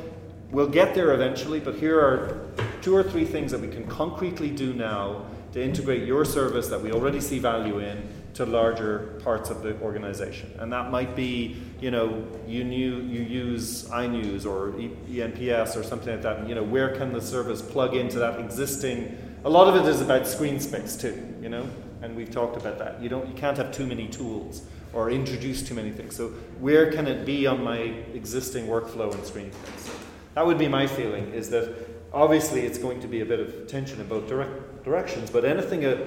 we'll get there eventually, but here are two or three things that we can concretely do now to integrate your service that we already see value in to larger parts of the organization. And that might be, you know, you knew you use iNews or ENPS or something like that. And, you know, where can the service plug into that existing? A lot of it is about screen space too, you know, and we've talked about that. You don't, you can't have too many tools or introduce too many things. So where can it be on my existing workflow and screen space? That would be my feeling. Is that obviously it's going to be a bit of tension in both direct directions, but anything a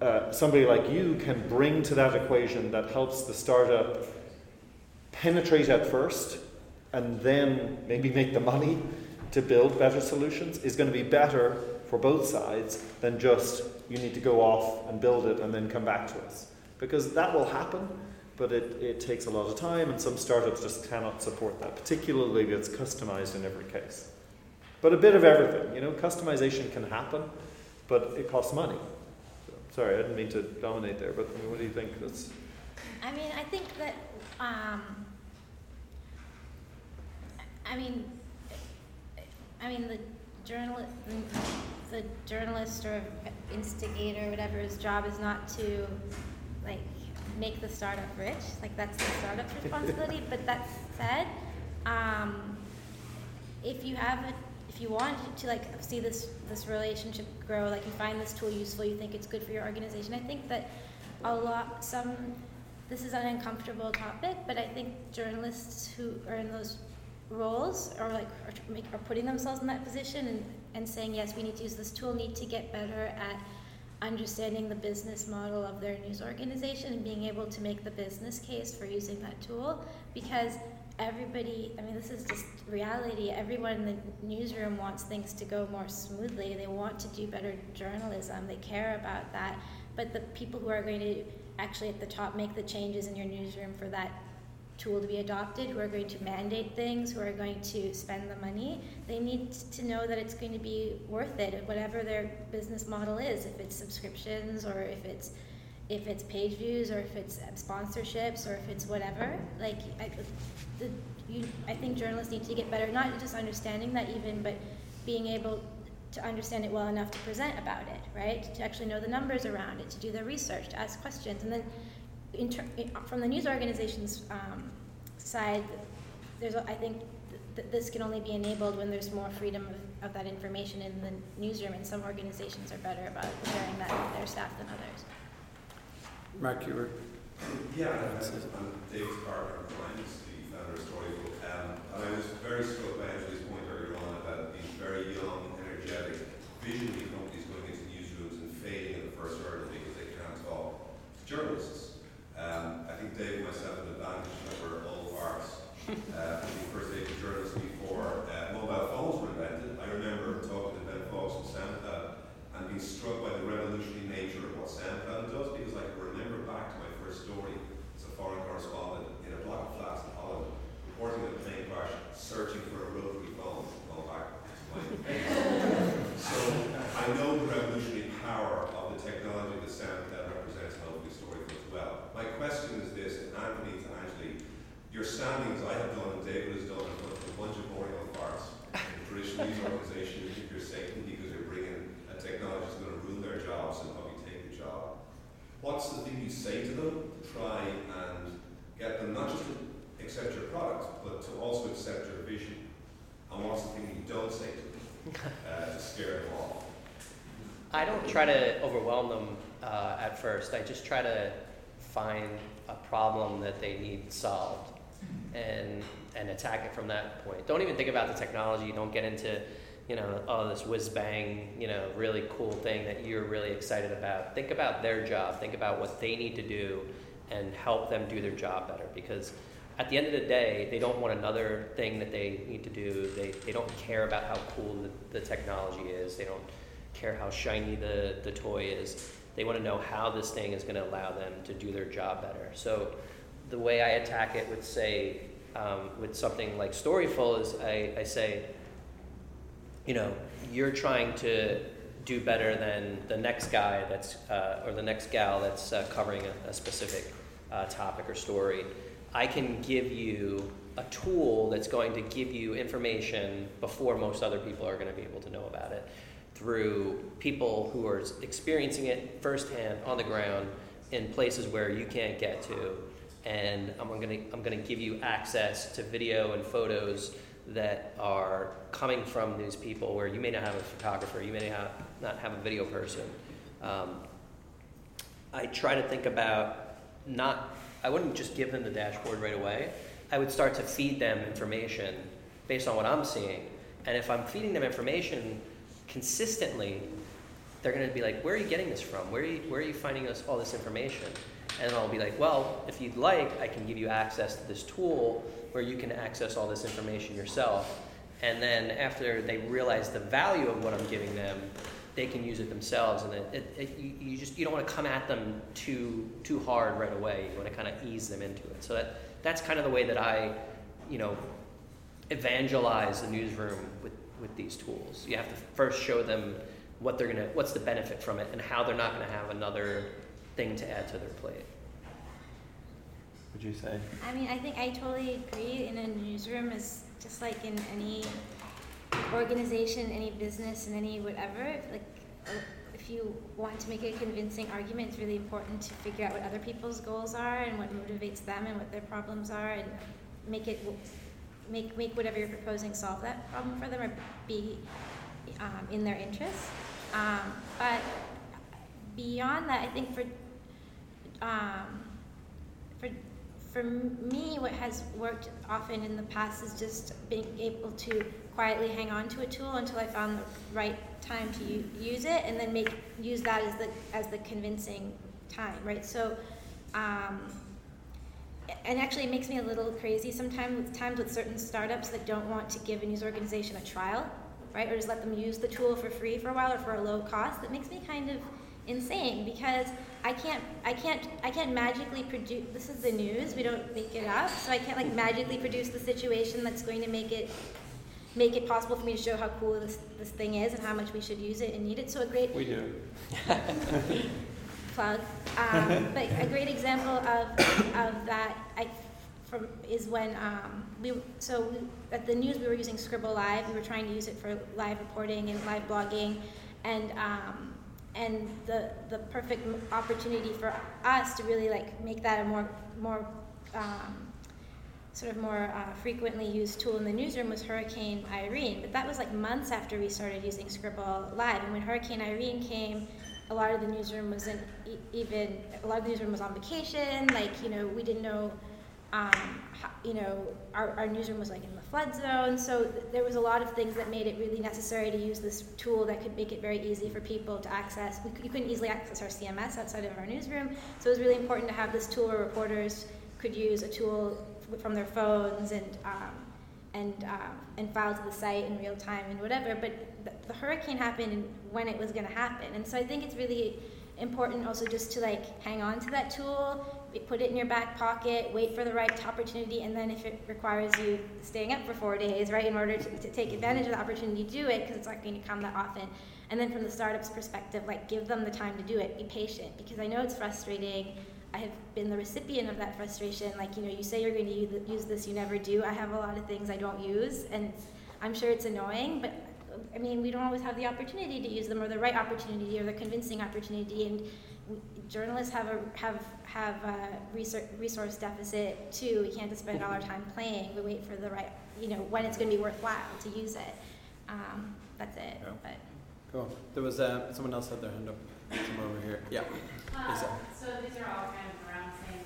uh, somebody like you can bring to that equation that helps the startup penetrate at first and then maybe make the money to build better solutions is going to be better for both sides than just you need to go off and build it and then come back to us. Because that will happen, but it, it takes a lot of time and some startups just cannot support that, particularly if it's customized in every case. But a bit of everything, you know, customization can happen, but it costs money. So, sorry, I didn't mean to dominate there, but I mean, what do you think? That's I mean, I think that, um, I mean, I mean, the journalist, the journalist or instigator, whatever. His job is not to, like, make the startup rich. Like, that's the startup's responsibility. But that said, um, if you have a, if you want to like see this this relationship grow, like you find this tool useful, you think it's good for your organization. I think that a lot some this is an uncomfortable topic, but I think journalists who are in those roles or like are, make, are putting themselves in that position and, and saying yes, we need to use this tool, need to get better at understanding the business model of their news organization and being able to make the business case for using that tool because everybody i mean this is just reality. Everyone in the newsroom wants things to go more smoothly. They want to do better journalism. They care about that. But the people who are going to actually at the top make the changes in your newsroom for that tool to be adopted who are going to mandate things who are going to spend the money they need to know that it's going to be worth it whatever their business model is if it's subscriptions or if it's if it's page views or if it's sponsorships or if it's whatever. Like I, the, you, I think journalists need to get better not just understanding that even but being able to understand it well enough to present about it right? To actually know the numbers around it to do their research to ask questions and then in ter- in- from the news organization's um, side there's a- I think th- this can only be enabled when there's more freedom of, of that information in the newsroom and some organizations are better about sharing that with their staff than others Mark, you were. Yeah, I'm I'm David Parker, I'm the founder of Storyful. Um, and I was very struck by Anjali's point earlier on about these very young, energetic, visionary companies going into newsrooms and failing at the first hurdle because they can't talk to journalists. Um, I think Dave and myself have an advantage that we're old farts. Uh, first day of journalists before uh, mobile phones were invented. I remember talking to Ben Fox from SoundCloud and being struck by the revolutionary nature of what SoundCloud does because I can remember back to my first story as a foreign correspondent in a block of flats in Holland, reporting a plane crash, searching for a rotary phone, going back to my So I know the revolutionary power of the technology that SoundCloud your standing, as I have done and David has done, in a bunch of boring old farts. In traditional news organisation, you think you're safe because you're bringing a technology that's going to ruin their jobs and probably take the job. What's the thing you say to them to try and get them not just to accept your product, but to also accept your vision? And what's the thing you don't say to them uh, to scare them off? I don't try to overwhelm them uh, at first. I just try to find a problem that they need solved and and attack it from that point. Don't even think about the technology. Don't get into you know oh this whiz bang you know really cool thing that you're really excited about. Think about their job. Think about what they need to do and help them do their job better because at the end of the day, they don't want another thing that they need to do. They, they don't care about how cool the, the technology is. They don't care how shiny the, the toy is. They want to know how this thing is going to allow them to do their job better. So the way I attack it would say, um, with something like Storyful is I, I say, you know, you're trying to do better than the next guy that's, uh, or the next gal that's uh, covering a, a specific uh, topic or story. I can give you a tool that's going to give you information before most other people are going to be able to know about it through people who are experiencing it firsthand on the ground in places where you can't get to. And I'm to, I'm to give you access to video and photos that are coming from these people where you may not have a photographer, you may have, not have a video person. Um, I try to think about not I wouldn't just give them the dashboard right away. I would start to feed them information based on what I'm seeing. And if I'm feeding them information consistently, they're going to be like, "Where are you getting this from? Where are you, where are you finding us all this information?" And I'll be like, "Well, if you'd like, I can give you access to this tool where you can access all this information yourself." And then after they realize the value of what I'm giving them, they can use it themselves, and it, it, it, you, you just you don't want to come at them too too hard right away. You want to kind of ease them into it. So that that's kind of the way that I, you know, evangelize the newsroom with with these tools. You have to first show them what they're gonna what's the benefit from it, and how they're not going to have another thing to add to their plate. Would you say? I mean, I think I totally agree. In a newsroom, is just like in any organization, any business, and any whatever, like uh, if you want to make a convincing argument, it's really important to figure out what other people's goals are and what motivates them and what their problems are, and make it make make whatever you're proposing solve that problem for them or be um, in their interest. Um, but beyond that, I think for um, for for me, what has worked often in the past is just being able to quietly hang on to a tool until I found the right time to use it, and then make use that as the as the convincing time, right? So, um, and actually, it makes me a little crazy sometimes with times with certain startups that don't want to give a news organization a trial, right, or just let them use the tool for free for a while or for a low cost. That makes me kind of insane because I can't I can't I can't magically produce this is the news we don't make it up so I can't like magically produce the situation that's going to make it make it possible for me to show how cool this this thing is and how much we should use it and need it so a great We do. plug um, but a great example of of that I from is when um, we so we, at the news we were using Scribble Live we were trying to use it for live reporting and live blogging and um, and the the perfect opportunity for us to really like make that a more more um, sort of more uh, frequently used tool in the newsroom was Hurricane Irene. But that was like months after we started using Scribble Live. And when Hurricane Irene came, a lot of the newsroom wasn't even a lot of the newsroom was on vacation. Like you know, we didn't know um, you know, our, our newsroom was like in the flood zone, so th- there was a lot of things that made it really necessary to use this tool that could make it very easy for people to access. We c- you couldn't easily access our CMS outside of our newsroom, so it was really important to have this tool where reporters could use a tool f- from their phones and um, and um, and file to the site in real time and whatever. But the, hurricane happened when it was going to happen, and so I think it's really important also just to like hang on to that tool put it in your back pocket, wait for the right opportunity, and then if it requires you staying up for four days, right, in order to, to take advantage of the opportunity, do it because it's not going to come that often. And then from the startup's perspective, like give them the time to do it, be patient because I know it's frustrating. I have been the recipient of that frustration. Like, you know, you say you're going to use this, you never do. I have a lot of things I don't use, and I'm sure it's annoying, but I mean, we don't always have the opportunity to use them or the right opportunity or the convincing opportunity. And journalists have a have have a resource, resource deficit too. We can't just spend all our time playing. We wait for the right, you know, when it's going to be worthwhile to use it. Um, that's it. Yeah. But Cool. There was uh, someone else had their hand up. Somewhere over here. Yeah. Uh, so these are all kind of around the same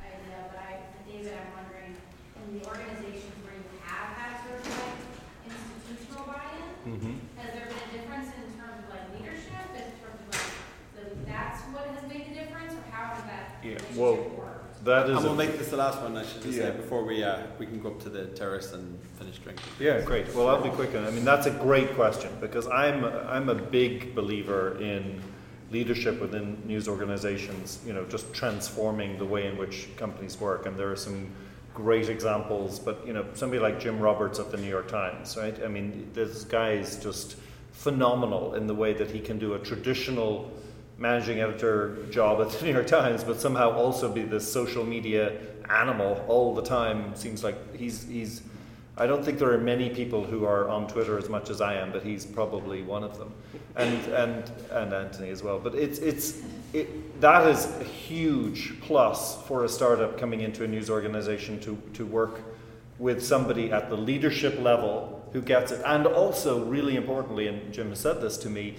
idea, but I, David, I'm wondering, in the organizations Mm-hmm. has there been a difference in terms of like leadership, in terms of like, the, that's what has made the difference, or how has that Yeah, relationship well, worked? That is And we'll a- make this the last one, I should just Yeah. say, before we uh, we can go up to the terrace and finish drinking. Yeah, great. Well, I'll be quick. on. I mean, that's a great question because I'm I'm a big believer in leadership within news organizations. You know, just transforming the way in which companies work, and there are some great examples. But you know, somebody like Jim Roberts at the New York Times, right? I mean, this guy is just phenomenal in the way that he can do a traditional managing editor job at the New York Times, but somehow also be this social media animal all the time. Seems like he's he's. I don't think there are many people who are on Twitter as much as I am, but he's probably one of them, and and and Anthony as well. But it's it's it, that is a huge plus for a startup coming into a news organization to to work with somebody at the leadership level who gets it. And also, really importantly, and Jim has said this to me,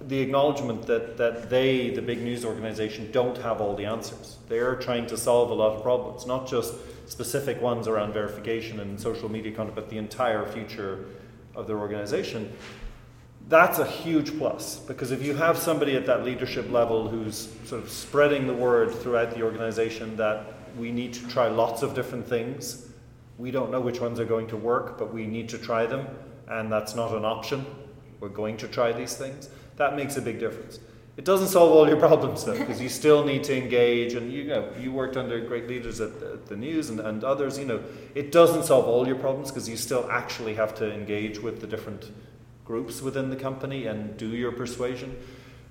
the acknowledgement that, that they, the big news organization, don't have all the answers. They're trying to solve a lot of problems, not just specific ones around verification and social media content, but the entire future of their organization. That's a huge plus because if you have somebody at that leadership level who's sort of spreading the word throughout the organization that we need to try lots of different things, we don't know which ones are going to work, but we need to try them, and that's not an option. We're going to try these things. That makes a big difference. It doesn't solve all your problems though, because you still need to engage, and you know you worked under great leaders at the, at the news and, and others. You know, it doesn't solve all your problems because you still actually have to engage with the different groups within the company and do your persuasion.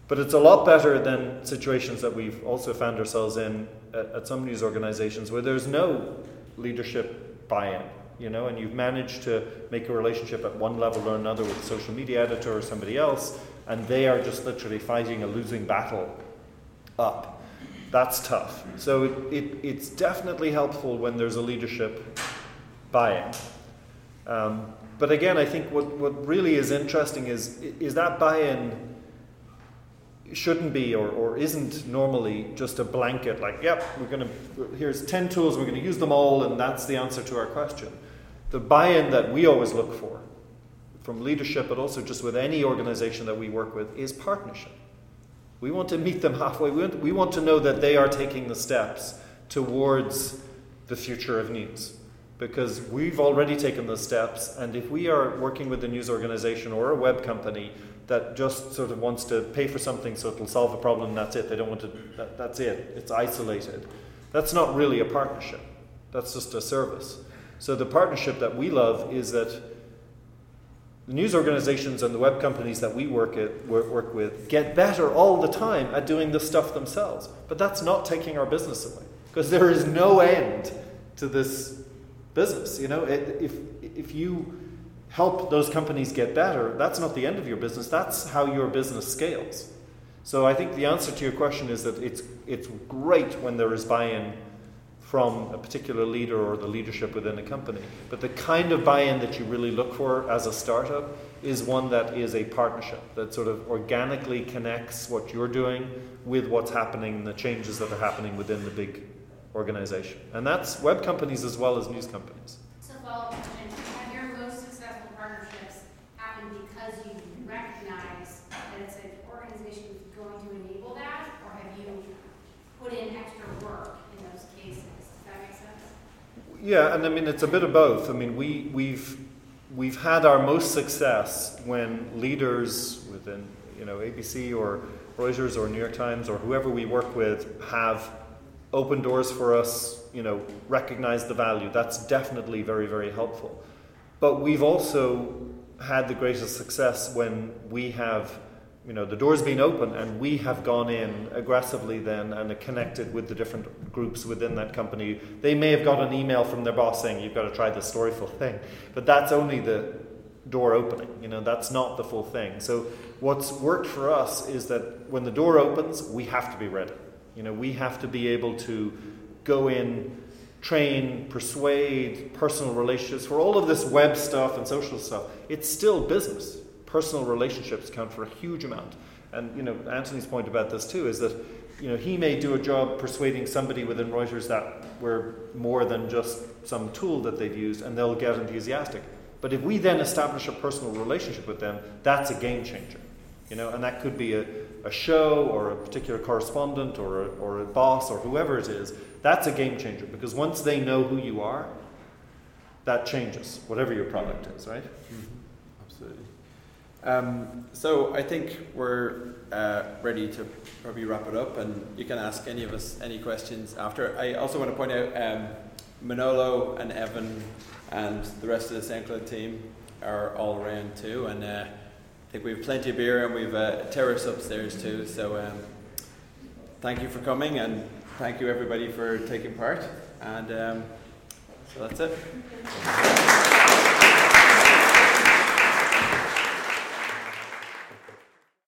But it's a lot better than situations that we've also found ourselves in at, at some news organizations where there's no leadership buy-in, you know, and you've managed to make a relationship at one level or another with a social media editor or somebody else, and they are just literally fighting a losing battle up. That's tough. So it, it, it's definitely helpful when there's a leadership buy-in. Um, but again, I think what, what really is interesting is is that buy-in shouldn't be or, or isn't normally just a blanket like, yep, we're going to, here's 10 tools, we're going to use them all, and that's the answer to our question. The buy in that we always look for from leadership, but also just with any organization that we work with, is partnership. We want to meet them halfway. We want, we want to know that they are taking the steps towards the future of news. Because we've already taken the steps, and if we are working with a news organization or a web company that just sort of wants to pay for something so it'll solve a problem that's it. They don't want to, that, that's it. It's isolated. That's not really a partnership. That's just a service. So the partnership that we love is that the news organizations and the web companies that we work, at, work with get better all the time at doing this stuff themselves. But that's not taking our business away because there is no end to this business. You know, it, if, if you help those companies get better, that's not the end of your business. That's how your business scales. So I think the answer to your question is that it's it's great when there is buy-in from a particular leader or the leadership within a company. But the kind of buy-in that you really look for as a startup is one that is a partnership that sort of organically connects what you're doing with what's happening, the changes that are happening within the big organization. And that's web companies as well as news companies. So follow-up question, have your most successful partnerships happened because you recognize that it's an organization that's going to enable that, or have you put in extra work in those cases? Does that make sense? Yeah, and I mean it's a bit of both. I mean we we've we've had our most success when leaders within you know ABC or Reuters or New York Times or whoever we work with have opened doors for us. You know, recognize the value. That's definitely very very helpful. But we've also had the greatest success when we have you know, the door's been open and we have gone in aggressively then and connected with the different groups within that company. They may have got an email from their boss saying, you've got to try this Storyful thing. But that's only the door opening. You know, that's not the full thing. So what's worked for us is that when the door opens, we have to be ready. You know, we have to be able to go in, train, persuade, personal relationships, for all of this web stuff and social stuff, it's still business personal relationships count for a huge amount. And you know, Anthony's point about this too is that you know he may do a job persuading somebody within Reuters that we're more than just some tool that they've used, and they'll get enthusiastic. But if we then establish a personal relationship with them, that's a game changer. You know, and that could be a, a show or a particular correspondent or a, or a boss or whoever it is. That's a game changer because once they know who you are, that changes, whatever your product is, right? Mm-hmm. Um, so I think we're uh, ready to probably wrap it up, and you can ask any of us any questions after. I also want to point out um, Manolo and Evan and the rest of the SoundCloud team are all around too, and uh, I think we have plenty of beer and we've a terrace upstairs too. So um, thank you for coming, and thank you everybody for taking part, and um, so that's it.